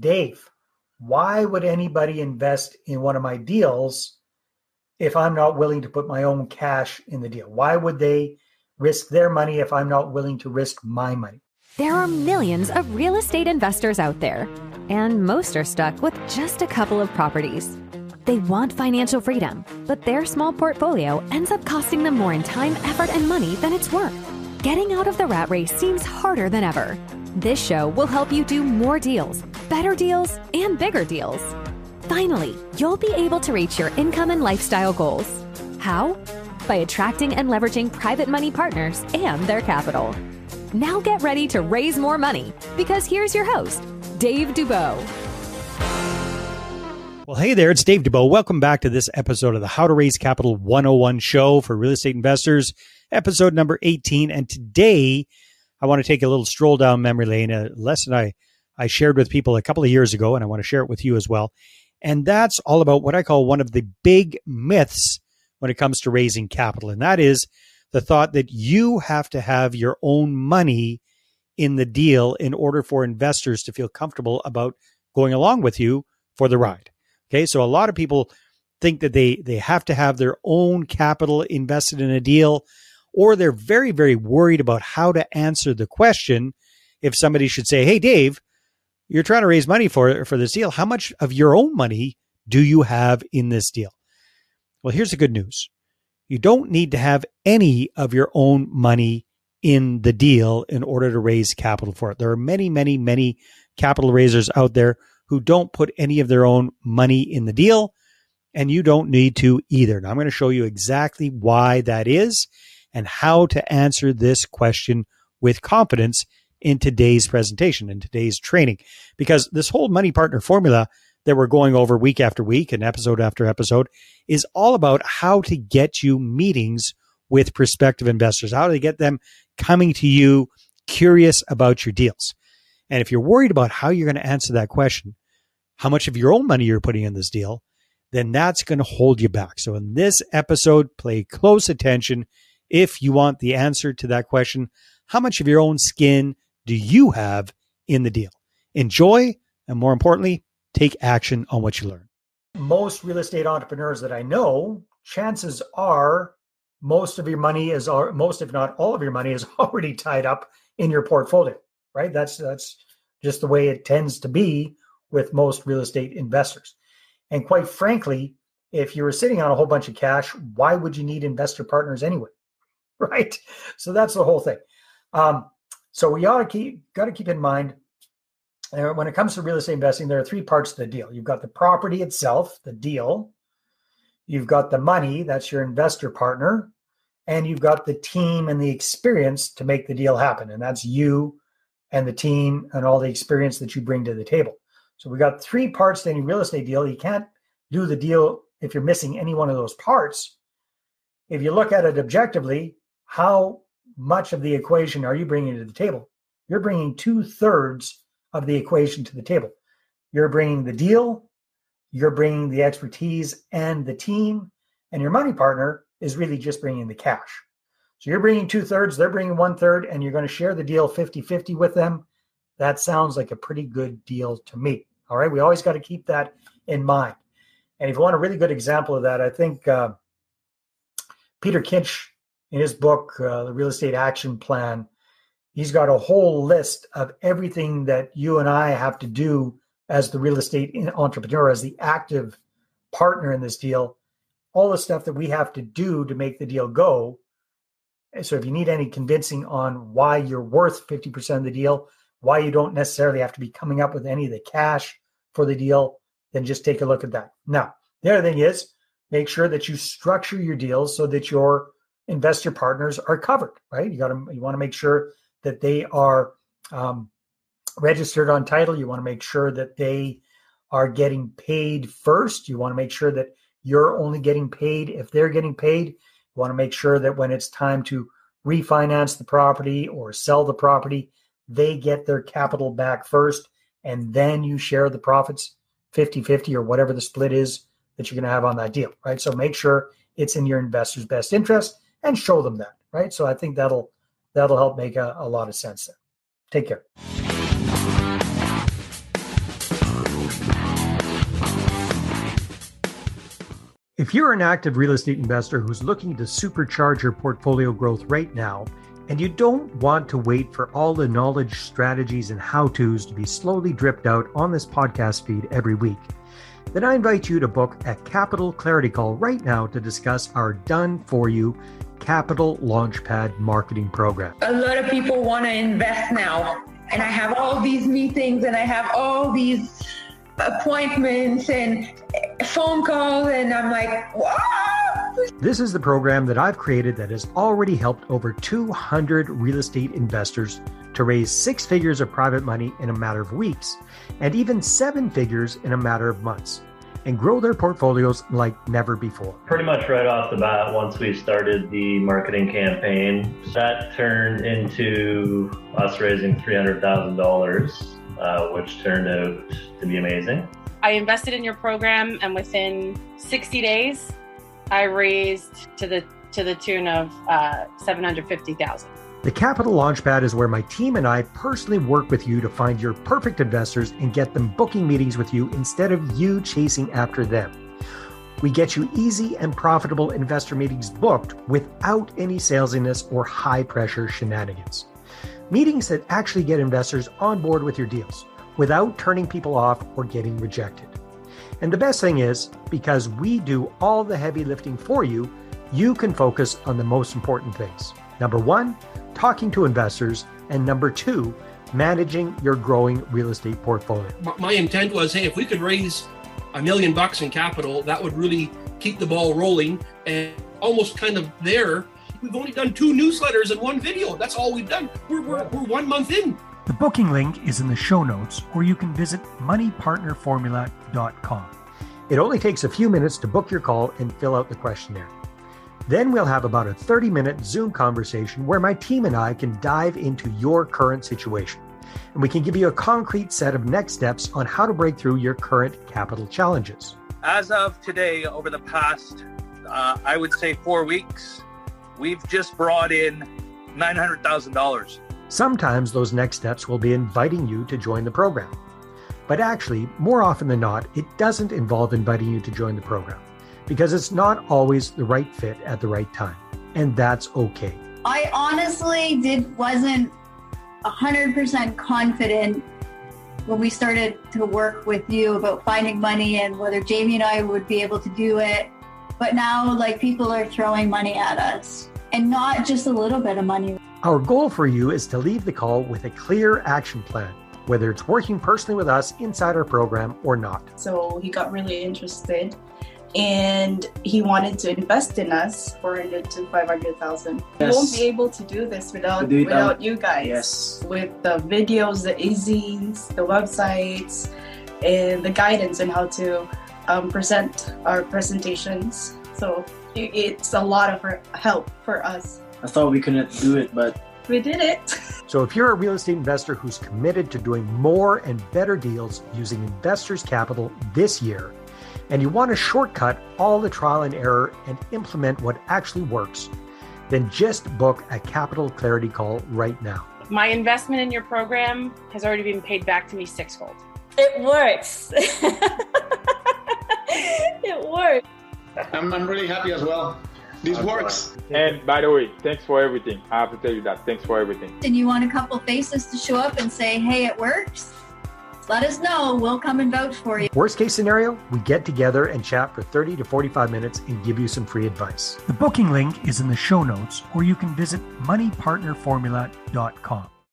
Dave, why would anybody invest in one of my deals if I'm not willing to put my own cash in the deal? Why would they risk their money if I'm not willing to risk my money? There are millions of real estate investors out there, and most are stuck with just a couple of properties. They want financial freedom, but their small portfolio ends up costing them more in time, effort, and money than it's worth. Getting out of the rat race seems harder than ever. This show will help you do more deals, better deals, and bigger deals. Finally, you'll be able to reach your income and lifestyle goals. How? By attracting and leveraging private money partners and their capital. Now get ready to raise more money because here's your host, Dave Dubeau. Well, hey there, it's Dave Dubeau. Welcome back to this episode of the How to Raise Capital 101 show for real estate investors, episode number 18. And today, I want to take a little stroll down memory lane, a lesson I, I shared with people a couple of years ago, and I want to share it with you as well. And that's all about what I call one of the big myths when it comes to raising capital. And that is the thought that you have to have your own money in the deal in order for investors to feel comfortable about going along with you for the ride. Okay. So a lot of people think that they, they have to have their own capital invested in a deal, or they're very, very worried about how to answer the question if somebody should say, Hey, Dave, you're trying to raise money for, for this deal. How much of your own money do you have in this deal? Well, here's the good news. You don't need to have any of your own money in the deal in order to raise capital for it. There are many, many, many capital raisers out there who don't put any of their own money in the deal, and you don't need to either. Now, I'm going to show you exactly why that is and how to answer this question with confidence in today's presentation, in today's training, because this whole money partner formula that we're going over week after week and episode after episode is all about how to get you meetings with prospective investors, how to get them coming to you curious about your deals. And if you're worried about how you're going to answer that question, how much of your own money you're putting in this deal, then that's going to hold you back. So in this episode, play close attention if you want the answer to that question. How much of your own skin do you have in the deal? Enjoy, and more importantly, take action on what you learn. Most real estate entrepreneurs that I know, chances are most of your money is most if not all of your money is already tied up in your portfolio, right? That's that's just the way it tends to be with most real estate investors. And quite frankly, if you were sitting on a whole bunch of cash, why would you need investor partners anyway? Right? So that's the whole thing. Um, so we ought to keep got to keep in mind uh, when it comes to real estate investing, there are three parts to the deal. You've got the property itself, the deal. You've got the money, that's your investor partner, and you've got the team and the experience to make the deal happen, and that's you and the team and all the experience that you bring to the table. So we got three parts to any real estate deal. You can't do the deal if you're missing any one of those parts. If you look at it objectively, how much of the equation are you bringing to the table? You're bringing two thirds of the equation to the table. You're bringing the deal, you're bringing the expertise and the team, and your money partner is really just bringing the cash. So you're bringing two thirds, they're bringing one third, and you're going to share the deal 50 50 with them. That sounds like a pretty good deal to me. All right. We always got to keep that in mind. And if you want a really good example of that, I think uh, Peter Kinch, in his book, uh, The Real Estate Action Plan, he's got a whole list of everything that you and I have to do as the real estate entrepreneur, as the active partner in this deal, all the stuff that we have to do to make the deal go. So if you need any convincing on why you're worth 50% of the deal, why you don't necessarily have to be coming up with any of the cash for the deal, then just take a look at that. Now, the other thing is make sure that you structure your deals so that your investor partners are covered, right? You got to you want to make sure that they are um, registered on title. You want to make sure that they are getting paid first. You want to make sure that you're only getting paid if they're getting paid. You want to make sure that when it's time to refinance the property or sell the property, they get their capital back first and then you share the profits 50 50 or whatever the split is that you're going to have on that deal, right? So make sure it's in your investor's best interest and show them that, right? So I think that'll that'll help make a, a lot of sense there. Take care. If you're an active real estate investor who's looking to supercharge your portfolio growth right now, and you don't want to wait for all the knowledge, strategies, and how to's to be slowly dripped out on this podcast feed every week, then I invite you to book a capital clarity call right now to discuss our done for you Capital Launchpad marketing program. A lot of people want to invest now, and I have all these meetings and I have all these appointments and phone calls, and I'm like, wow. This is the program that I've created that has already helped over 200 real estate investors to raise six figures of private money in a matter of weeks, and even seven figures in a matter of months, and grow their portfolios like never before. Pretty much right off the bat, once we started the marketing campaign, that turned into us raising $300,000 uh, which turned out to be amazing. I invested in your program, and within 60 days, I raised to the to the tune of uh, 750,000. The Capital Launchpad is where my team and I personally work with you to find your perfect investors and get them booking meetings with you instead of you chasing after them. We get you easy and profitable investor meetings booked without any salesiness or high pressure shenanigans meetings that actually get investors on board with your deals without turning people off or getting rejected. And the best thing is, because we do all the heavy lifting for you, you can focus on the most important things. Number one, talking to investors. And number two, managing your growing real estate portfolio. My intent was hey, if we could raise a million bucks in capital, that would really keep the ball rolling and almost kind of there We've only done two newsletters and one video. That's all we've done. We're, we're, we're one month in. The booking link is in the show notes, or you can visit moneypartnerformula.com. It only takes a few minutes to book your call and fill out the questionnaire. Then we'll have about a 30 minute Zoom conversation where my team and I can dive into your current situation. And we can give you a concrete set of next steps on how to break through your current capital challenges. As of today, over the past, uh, I would say four weeks, We've just brought in $900,000. Sometimes those next steps will be inviting you to join the program. But actually, more often than not, it doesn't involve inviting you to join the program because it's not always the right fit at the right time. And that's okay. I honestly did wasn't 100% confident when we started to work with you about finding money and whether Jamie and I would be able to do it but now, like, people are throwing money at us and not just a little bit of money. Our goal for you is to leave the call with a clear action plan, whether it's working personally with us inside our program or not. So he got really interested and he wanted to invest in us 400 to 500,000. Yes. We won't be able to do this without do without you guys. Yes. With the videos, the e-zines, the websites, and the guidance on how to um, present our presentations. So it's a lot of help for us. I thought we couldn't do it, but we did it. so if you're a real estate investor who's committed to doing more and better deals using investors' capital this year, and you want to shortcut all the trial and error and implement what actually works, then just book a capital clarity call right now. My investment in your program has already been paid back to me sixfold. It works. it works. I'm, I'm really happy as well. This works. And by the way, thanks for everything. I have to tell you that. Thanks for everything. And you want a couple faces to show up and say, hey, it works? Let us know. We'll come and vouch for you. Worst case scenario, we get together and chat for 30 to 45 minutes and give you some free advice. The booking link is in the show notes, or you can visit moneypartnerformula.com.